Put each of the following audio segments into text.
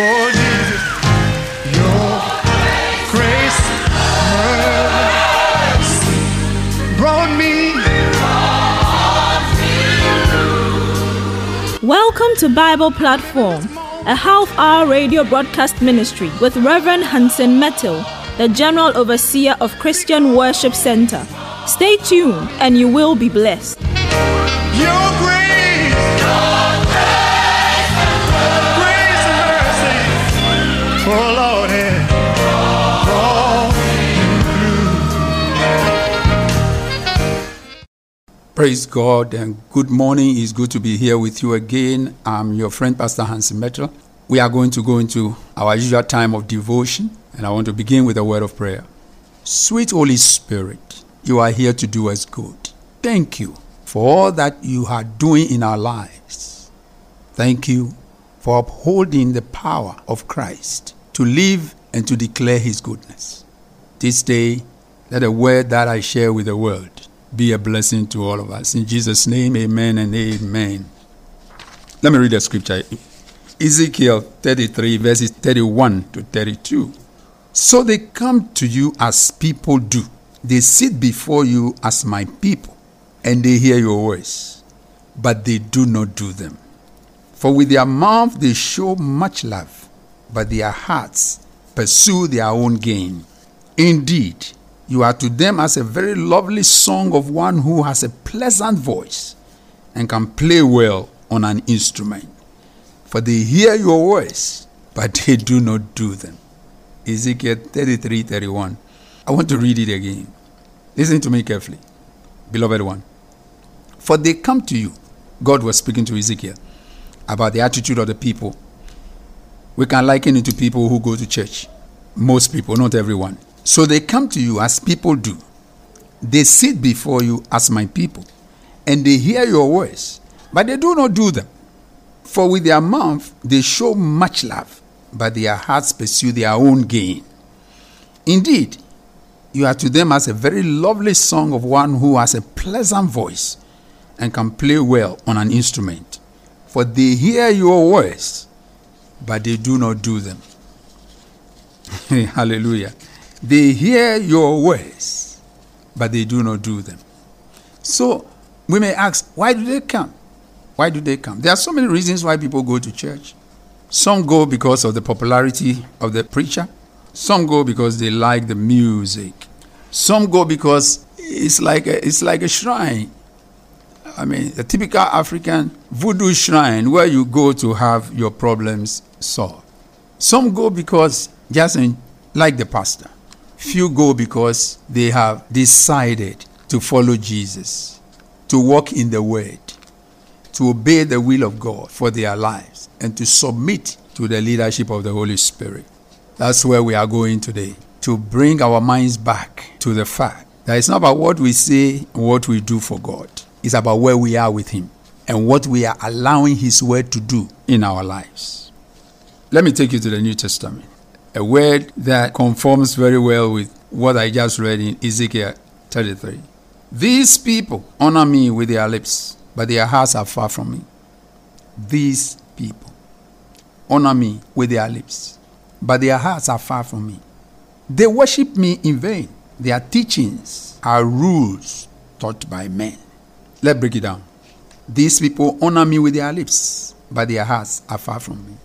Jesus, your grace, mercy brought me. Welcome to Bible Platform, a half hour radio broadcast ministry with Reverend Hansen Mettle, the General Overseer of Christian Worship Center. Stay tuned and you will be blessed. Your Praise God and good morning. It's good to be here with you again. I'm your friend, Pastor Hansen Mettle. We are going to go into our usual time of devotion, and I want to begin with a word of prayer. Sweet Holy Spirit, you are here to do us good. Thank you for all that you are doing in our lives. Thank you for upholding the power of Christ to live and to declare his goodness. This day, let the word that I share with the world be a blessing to all of us. In Jesus' name, amen and amen. Let me read the scripture Ezekiel 33, verses 31 to 32. So they come to you as people do, they sit before you as my people, and they hear your voice, but they do not do them. For with their mouth they show much love, but their hearts pursue their own gain. Indeed, you are to them as a very lovely song of one who has a pleasant voice and can play well on an instrument. For they hear your voice, but they do not do them. Ezekiel 33 31. I want to read it again. Listen to me carefully, beloved one. For they come to you, God was speaking to Ezekiel about the attitude of the people. We can liken it to people who go to church. Most people, not everyone. So they come to you as people do. They sit before you as my people, and they hear your voice, but they do not do them. For with their mouth they show much love, but their hearts pursue their own gain. Indeed, you are to them as a very lovely song of one who has a pleasant voice and can play well on an instrument. For they hear your voice, but they do not do them. Hallelujah. They hear your words, but they do not do them. So we may ask, why do they come? Why do they come? There are so many reasons why people go to church. Some go because of the popularity of the preacher. Some go because they like the music. Some go because it's like a, it's like a shrine. I mean, a typical African voodoo shrine where you go to have your problems solved. Some go because just like the pastor. Few go because they have decided to follow Jesus, to walk in the Word, to obey the will of God for their lives, and to submit to the leadership of the Holy Spirit. That's where we are going today, to bring our minds back to the fact that it's not about what we say what we do for God, it's about where we are with Him and what we are allowing His Word to do in our lives. Let me take you to the New Testament a word that conforms very well with what I just read in Ezekiel 33. These people honor me with their lips, but their hearts are far from me. These people honor me with their lips, but their hearts are far from me. They worship me in vain. Their teachings are rules taught by men. Let's break it down. These people honor me with their lips, but their hearts are far from me.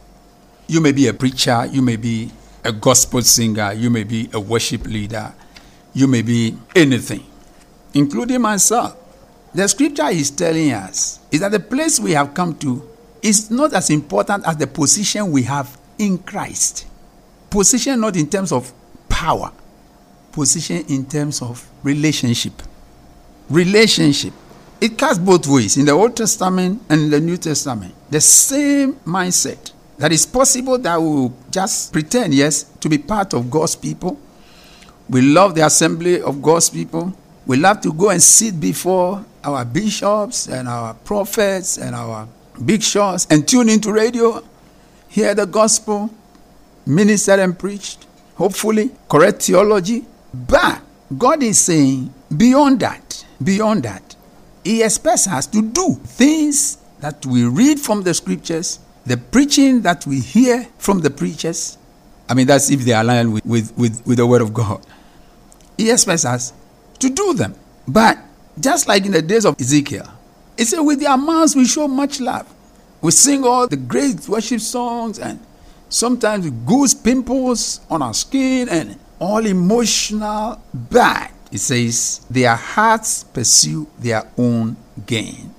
You may be a preacher, you may be a gospel singer, you may be a worship leader, you may be anything, including myself. The scripture is telling us is that the place we have come to is not as important as the position we have in Christ. Position not in terms of power, position in terms of relationship. Relationship. It cuts both ways in the Old Testament and in the New Testament. The same mindset that it's possible that we will just pretend, yes, to be part of God's people. We love the assembly of God's people. We love to go and sit before our bishops and our prophets and our big shots and tune into radio, hear the gospel, ministered and preached, hopefully, correct theology. But God is saying, beyond that, beyond that, He expects us to do things that we read from the scriptures the preaching that we hear from the preachers, I mean, that's if they align with, with, with, with the word of God. He expects us to do them. But just like in the days of Ezekiel, he said, with their mouths we show much love. We sing all the great worship songs and sometimes goose pimples on our skin and all emotional. But it says, their hearts pursue their own gain.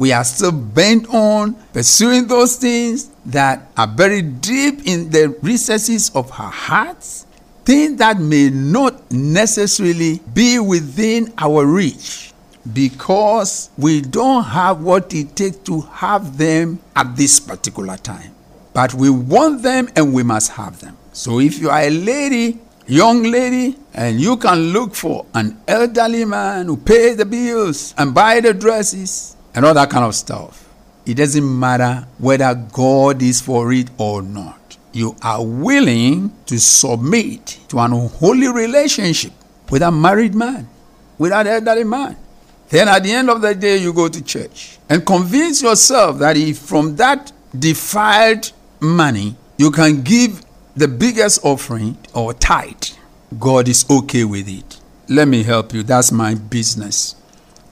We are still bent on pursuing those things that are buried deep in the recesses of our hearts, things that may not necessarily be within our reach because we don't have what it takes to have them at this particular time. But we want them and we must have them. So if you are a lady, young lady, and you can look for an elderly man who pays the bills and buy the dresses and all that kind of stuff, it doesn't matter whether God is for it or not. You are willing to submit to an unholy relationship with a married man, with an elderly man. Then at the end of the day, you go to church and convince yourself that if from that defiled money you can give the biggest offering or tithe, God is okay with it. Let me help you. That's my business.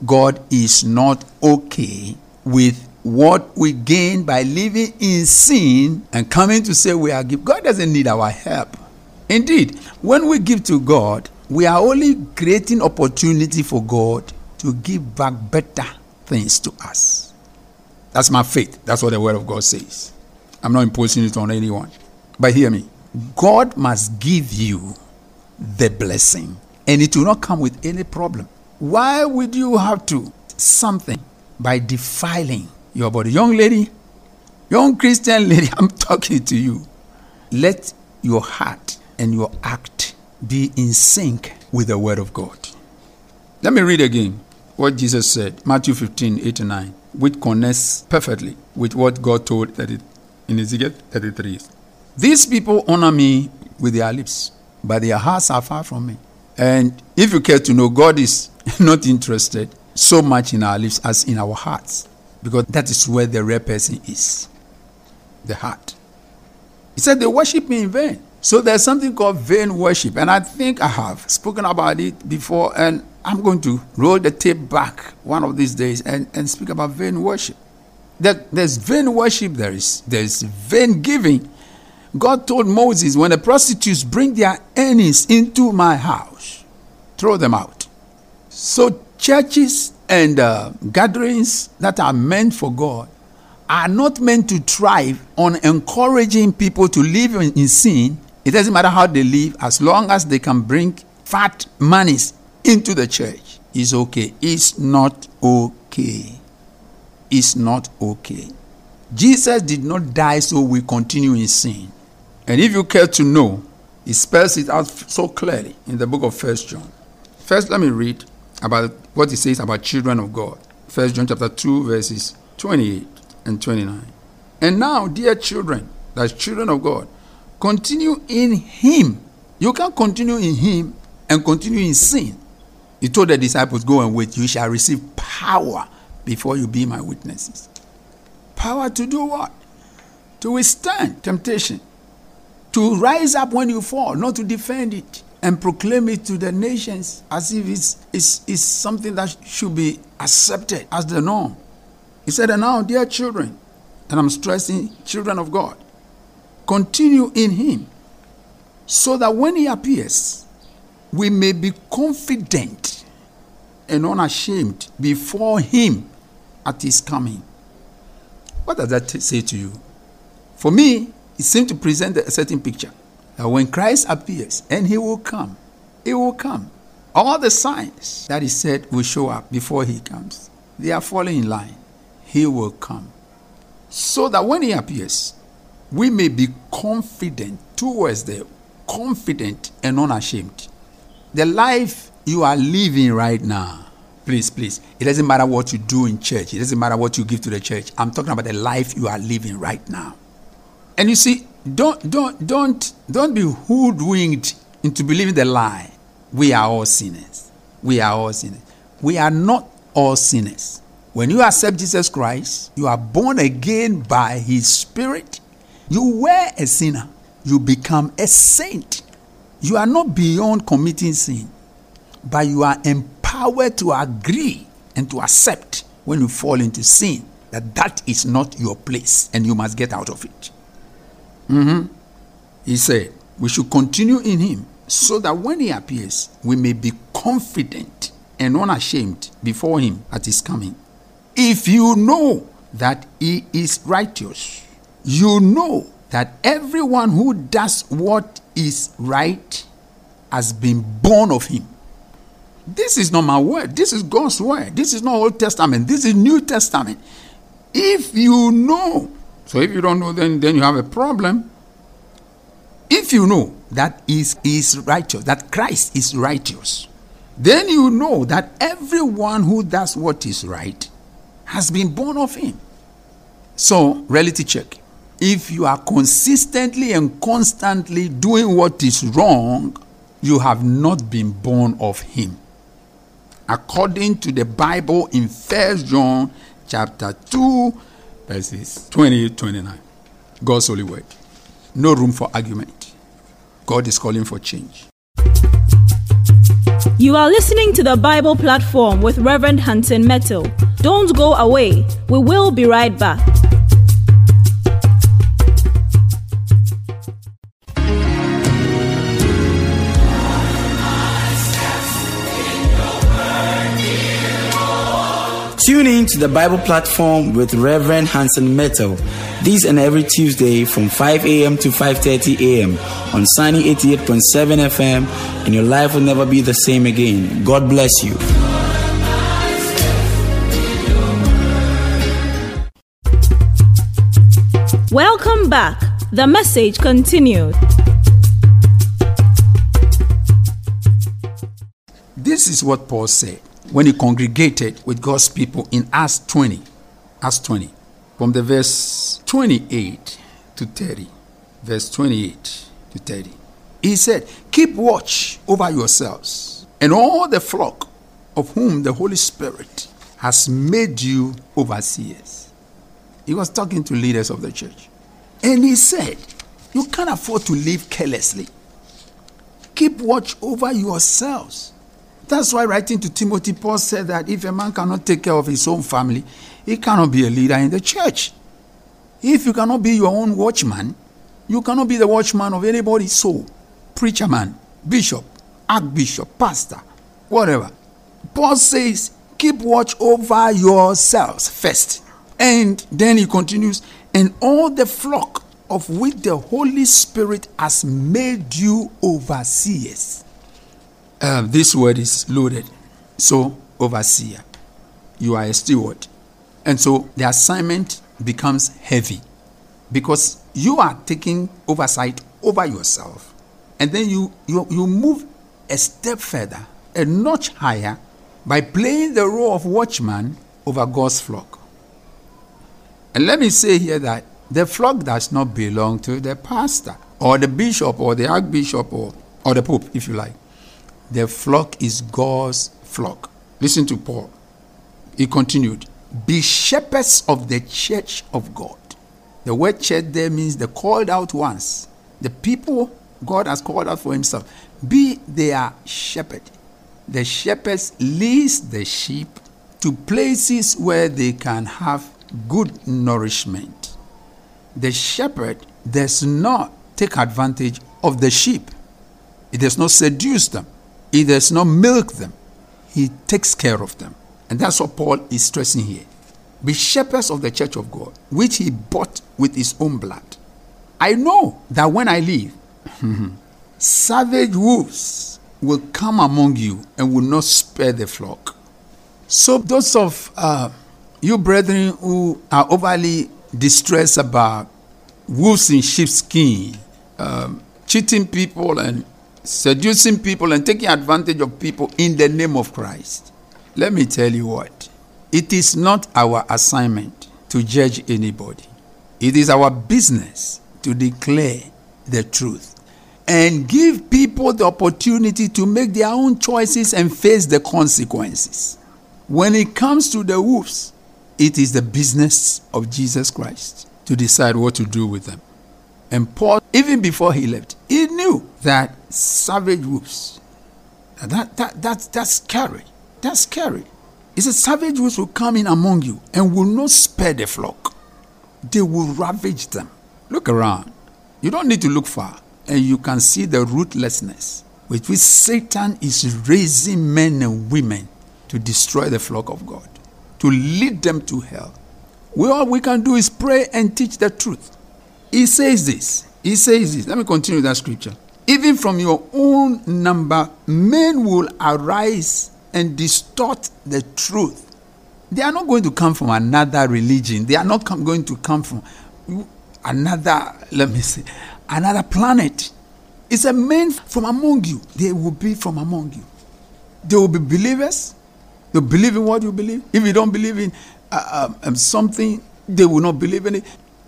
God is not okay with what we gain by living in sin and coming to say we are give. God doesn't need our help. Indeed, when we give to God, we are only creating opportunity for God to give back better things to us. That's my faith. That's what the word of God says. I'm not imposing it on anyone. But hear me. God must give you the blessing, and it will not come with any problem. Why would you have to something by defiling your body? Young lady, young Christian lady, I'm talking to you. Let your heart and your act be in sync with the word of God. Let me read again what Jesus said, Matthew 15, 8 and 9, which connects perfectly with what God told in Ezekiel 33. These people honor me with their lips, but their hearts are far from me. And if you care to know, God is not interested so much in our lips as in our hearts, because that is where the real person is the heart. He said, They worship me in vain. So there's something called vain worship, and I think I have spoken about it before, and I'm going to roll the tape back one of these days and, and speak about vain worship. That there's vain worship, there is there's vain giving. God told Moses, when the prostitutes bring their earnings into my house, throw them out. So churches and uh, gatherings that are meant for God are not meant to thrive on encouraging people to live in, in sin. It doesn't matter how they live, as long as they can bring fat monies into the church. It's okay. It's not okay. It's not okay. Jesus did not die so we continue in sin. And if you care to know, he spells it out so clearly in the book of First John. First, let me read about what he says about children of God. First John chapter 2, verses 28 and 29. And now, dear children, that's children of God, continue in him. You can't continue in him and continue in sin. He told the disciples, Go and wait, you shall receive power before you be my witnesses. Power to do what? To withstand temptation. To rise up when you fall, not to defend it and proclaim it to the nations as if it's, it's, it's something that should be accepted as the norm. He said, And now, dear children, and I'm stressing children of God, continue in Him so that when He appears, we may be confident and unashamed before Him at His coming. What does that say to you? For me, it seemed to present a certain picture that when Christ appears and He will come, He will come. All the signs that He said will show up before He comes, they are falling in line. He will come. So that when He appears, we may be confident towards the confident and unashamed. The life you are living right now, please, please, it doesn't matter what you do in church, it doesn't matter what you give to the church. I'm talking about the life you are living right now. And you see, don't don't don't don't be hoodwinked into believing the lie. We are all sinners. We are all sinners. We are not all sinners. When you accept Jesus Christ, you are born again by his spirit. You were a sinner, you become a saint. You are not beyond committing sin, but you are empowered to agree and to accept when you fall into sin that that is not your place and you must get out of it. Mhm. He said, We should continue in him so that when he appears, we may be confident and unashamed before him at his coming. If you know that he is righteous, you know that everyone who does what is right has been born of him. This is not my word. This is God's word. This is not Old Testament. This is New Testament. If you know, so if you don't know, then, then you have a problem. If you know that is is righteous, that Christ is righteous, then you know that everyone who does what is right has been born of him. So, reality check. If you are consistently and constantly doing what is wrong, you have not been born of him. According to the Bible in First John chapter 2, verses 28 29. God's holy word. No room for argument. God is calling for change. You are listening to the Bible platform with Reverend Hansen Mettle. Don't go away. We will be right back. Tune in to the Bible platform with Reverend Hansen Mettle. This and every Tuesday from 5 a.m. to 5:30 a.m. on Sunny 88.7 FM, and your life will never be the same again. God bless you. Welcome back. The message continued. This is what Paul said when he congregated with God's people in Acts 20. Acts 20, from the verse 28 to 30. Verse 28 to 30. He said, Keep watch over yourselves and all the flock of whom the Holy Spirit has made you overseers. He was talking to leaders of the church. And he said, You can't afford to live carelessly. Keep watch over yourselves. That's why, writing to Timothy, Paul said that if a man cannot take care of his own family, he cannot be a leader in the church. If you cannot be your own watchman, you cannot be the watchman of anybody's soul. Preacher man, bishop, archbishop, pastor, whatever. Paul says, keep watch over yourselves first. And then he continues, and all the flock of which the Holy Spirit has made you overseers. Uh, this word is loaded. So, overseer. You are a steward. And so the assignment becomes heavy because you are taking oversight over yourself. And then you, you, you move a step further, a notch higher, by playing the role of watchman over God's flock. And let me say here that the flock does not belong to the pastor or the bishop or the archbishop or, or the pope, if you like. The flock is God's flock. Listen to Paul. He continued, Be shepherds of the church of God. The word church there means the called out ones, the people God has called out for himself. Be their shepherd. The shepherds leads the sheep to places where they can have good nourishment. The shepherd does not take advantage of the sheep. He does not seduce them. He does not milk them. He takes care of them. And that's what Paul is stressing here. Be shepherds of the church of God, which he bought with his own blood. I know that when I leave, savage wolves will come among you and will not spare the flock. So, those of uh, you brethren who are overly distressed about wolves in sheepskin, um, cheating people and seducing people and taking advantage of people in the name of Christ, let me tell you what. It is not our assignment to judge anybody. It is our business to declare the truth and give people the opportunity to make their own choices and face the consequences. When it comes to the wolves, it is the business of Jesus Christ to decide what to do with them. And Paul, even before he left, he knew that savage wolves, that, that, that, that's scary. That's scary. He said, savage wolves will come in among you and will not spare the flock. They will ravage them. Look around. You don't need to look far. And you can see the ruthlessness with which Satan is raising men and women to destroy the flock of God, to lead them to hell. We, all we can do is pray and teach the truth. He says this. He says this. Let me continue that scripture. Even from your own number, men will arise and distort the truth. They are not going to come from another religion. They are not come, going to come from another, let me say, another planet. It's a man from among you. They will be from among you. They will be believers. They believe in what you believe. If you don't believe in uh, um, something, they will not believe in it.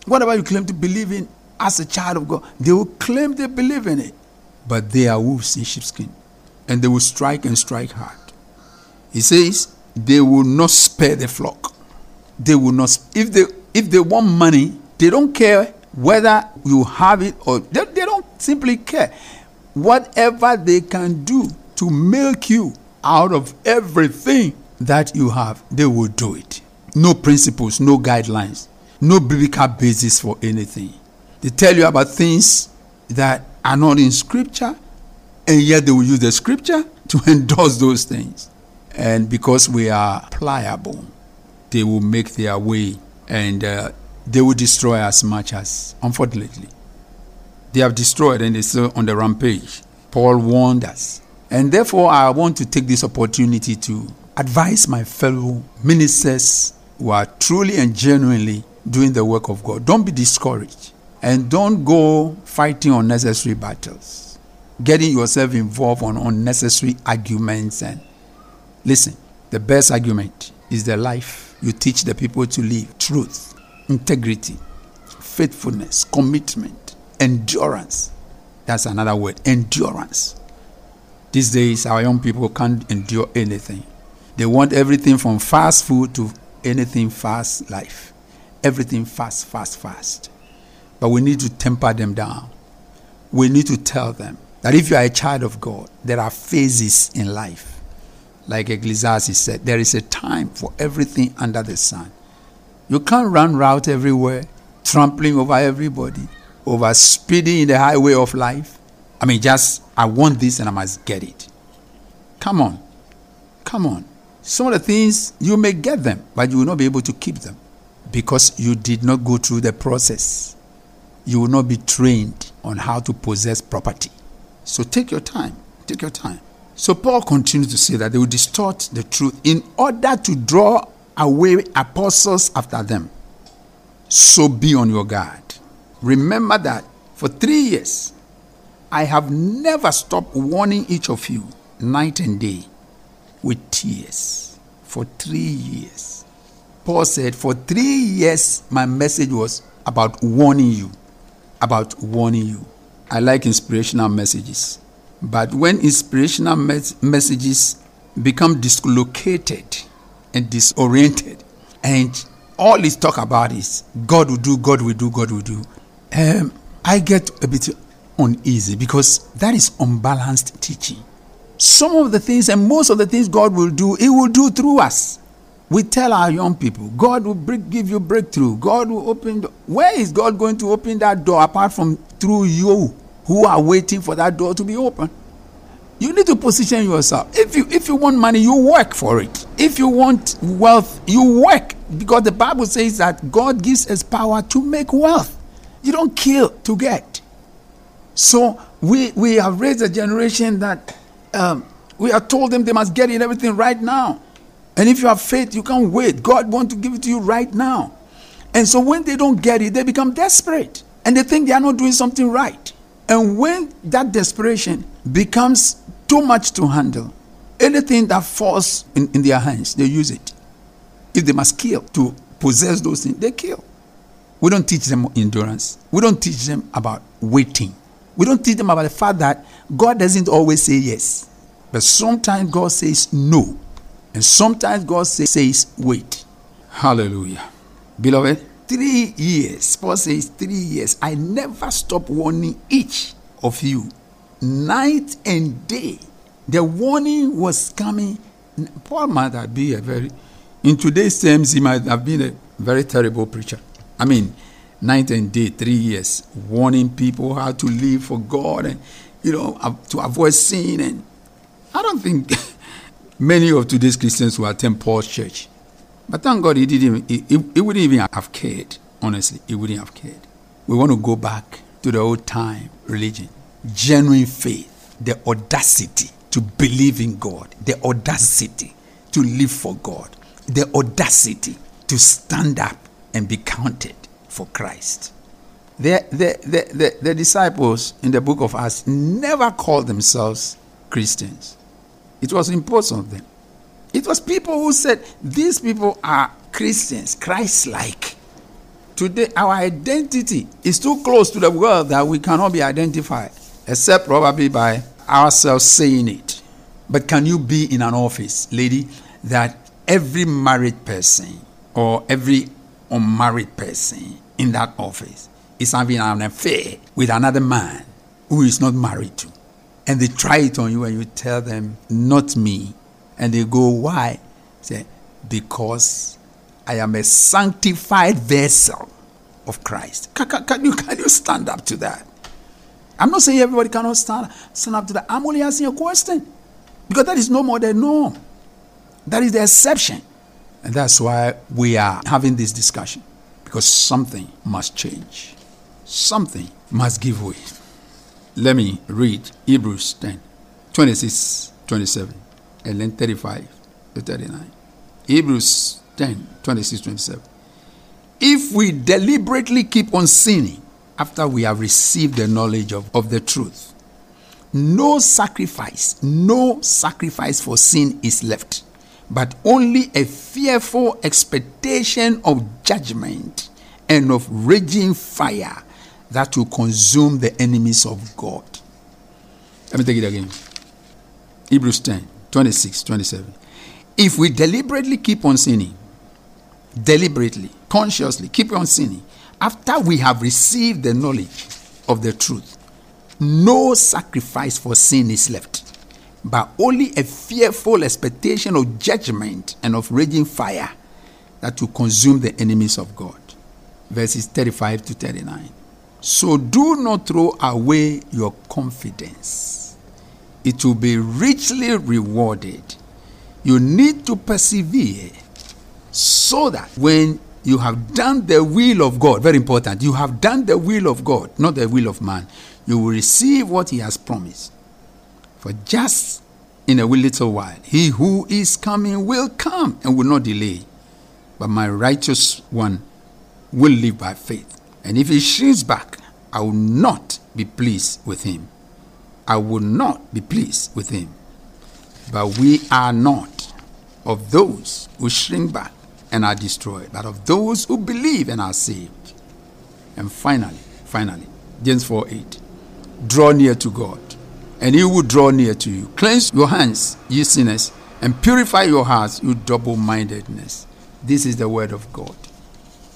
Whatever you claim to believe in as a child of God, they will claim they believe in it. But they are wolves in sheepskin. And they will strike and strike hard. He says, they will not spare the flock. They will not. If they if they want money, they don't care whether you have it or they, they don't simply care. Whatever they can do to milk you out of everything that you have, they will do it. No principles, no guidelines, no biblical basis for anything. They tell you about things that are not in scripture, and yet they will use the scripture to endorse those things. And because we are pliable, they will make their way and uh, they will destroy as much as, unfortunately. They have destroyed and they're still on the rampage. Paul warned us. And therefore, I want to take this opportunity to advise my fellow ministers who are truly and genuinely doing the work of God. Don't be discouraged and don't go fighting unnecessary battles, getting yourself involved on unnecessary arguments. And listen, the best argument is the life you teach the people to live truth, integrity, faithfulness, commitment, endurance. That's another word endurance. These days, our young people can't endure anything. They want everything from fast food to anything fast life. Everything fast, fast, fast. But we need to temper them down. We need to tell them that if you are a child of God, there are phases in life. Like Ecclesiastes said, there is a time for everything under the sun. You can't run route everywhere, trampling over everybody, over speeding in the highway of life. I mean, just, I want this and I must get it. Come on. Come on. Some of the things, you may get them, but you will not be able to keep them because you did not go through the process. You will not be trained on how to possess property. So take your time. Take your time. So Paul continues to say that they will distort the truth in order to draw away apostles after them. So be on your guard. Remember that for three years, I have never stopped warning each of you night and day with tears. For three years. Paul said, For three years, my message was about warning you. About warning you. I like inspirational messages. But when inspirational mes- messages become dislocated and disoriented, and all is talk about is God will do, God will do, God will do, um, I get a bit uneasy because that is unbalanced teaching. Some of the things and most of the things God will do, He will do through us. We tell our young people, God will break, give you breakthrough. God will open. The, where is God going to open that door apart from through you? who are waiting for that door to be open. You need to position yourself. If you if you want money, you work for it. If you want wealth, you work because the Bible says that God gives us power to make wealth. You don't kill to get. So we we have raised a generation that um, we have told them they must get in everything right now. And if you have faith, you can't wait. God wants to give it to you right now. And so when they don't get it, they become desperate and they think they are not doing something right. And when that desperation becomes too much to handle, anything that falls in, in their hands, they use it. If they must kill to possess those things, they kill. We don't teach them endurance. We don't teach them about waiting. We don't teach them about the fact that God doesn't always say yes. But sometimes God says no. And sometimes God say, says wait. Hallelujah. Beloved, three years, Paul says three years, I never stop warning each of you, night and day. The warning was coming. Paul might have been a very, in today's terms, he might have been a very terrible preacher. I mean, night and day, three years, warning people how to live for God and, you know, to avoid sin. And I don't think many of today's Christians who attend Paul's church. But thank God he didn't, he, he, he wouldn't even have cared. Honestly, he wouldn't have cared. We want to go back to the old time religion, genuine faith, the audacity to believe in God, the audacity to live for God, the audacity to stand up and be counted for Christ. The, the, the, the, the disciples in the book of Acts never called themselves Christians. It was imposed on them. It was people who said, These people are Christians, Christ like. Today, our identity is too close to the world that we cannot be identified, except probably by ourselves saying it. But can you be in an office, lady, that every married person or every unmarried person in that office is having an affair with another man who is not married to? And they try it on you and you tell them, Not me. And they go, Why? Say, Because I am a sanctified vessel of Christ. Can, can, can, you, can you stand up to that? I'm not saying everybody cannot stand, stand up to that. I'm only asking a question. Because that is no more the norm. That is the exception. And that's why we are having this discussion. Because something must change. Something must give way. Let me read Hebrews 10, 26, 27, and then 35 to 39. Hebrews 10, 26, 27. If we deliberately keep on sinning after we have received the knowledge of, of the truth, no sacrifice, no sacrifice for sin is left, but only a fearful expectation of judgment and of raging fire that will consume the enemies of God. Let me take it again. Hebrews 10, 26, 27. If we deliberately keep on sinning, deliberately, consciously keep on sinning, after we have received the knowledge of the truth, no sacrifice for sin is left, but only a fearful expectation of judgment and of raging fire that will consume the enemies of God. Verses 35 to 39. So do not throw away your confidence, it will be richly rewarded. You need to persevere so that when you have done the will of God, very important, you have done the will of God, not the will of man, you will receive what He has promised. For just in a little while, He who is coming will come and will not delay. But my righteous one will live by faith. And if he shrinks back, I will not be pleased with him. I will not be pleased with him. But we are not of those who shrink back and are destroyed, but of those who believe and are saved. And finally, finally, James 4 8. Draw near to God, and he will draw near to you. Cleanse your hands, ye sinners, and purify your hearts, you double mindedness. This is the word of God.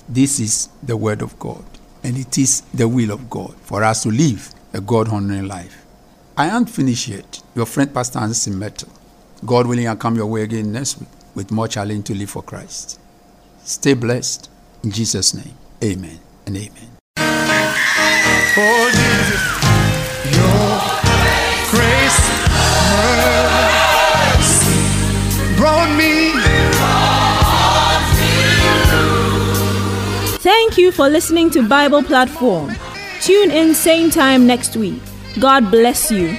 This is the word of God. And it is the will of God for us to live a God honoring life. I aren't finished yet. Your friend Pastor Hansen Mettle. God willing, I'll come your way again next week with more challenge to live for Christ. Stay blessed. In Jesus' name, amen and amen. Oh, Thank you for listening to Bible Platform. Tune in same time next week. God bless you.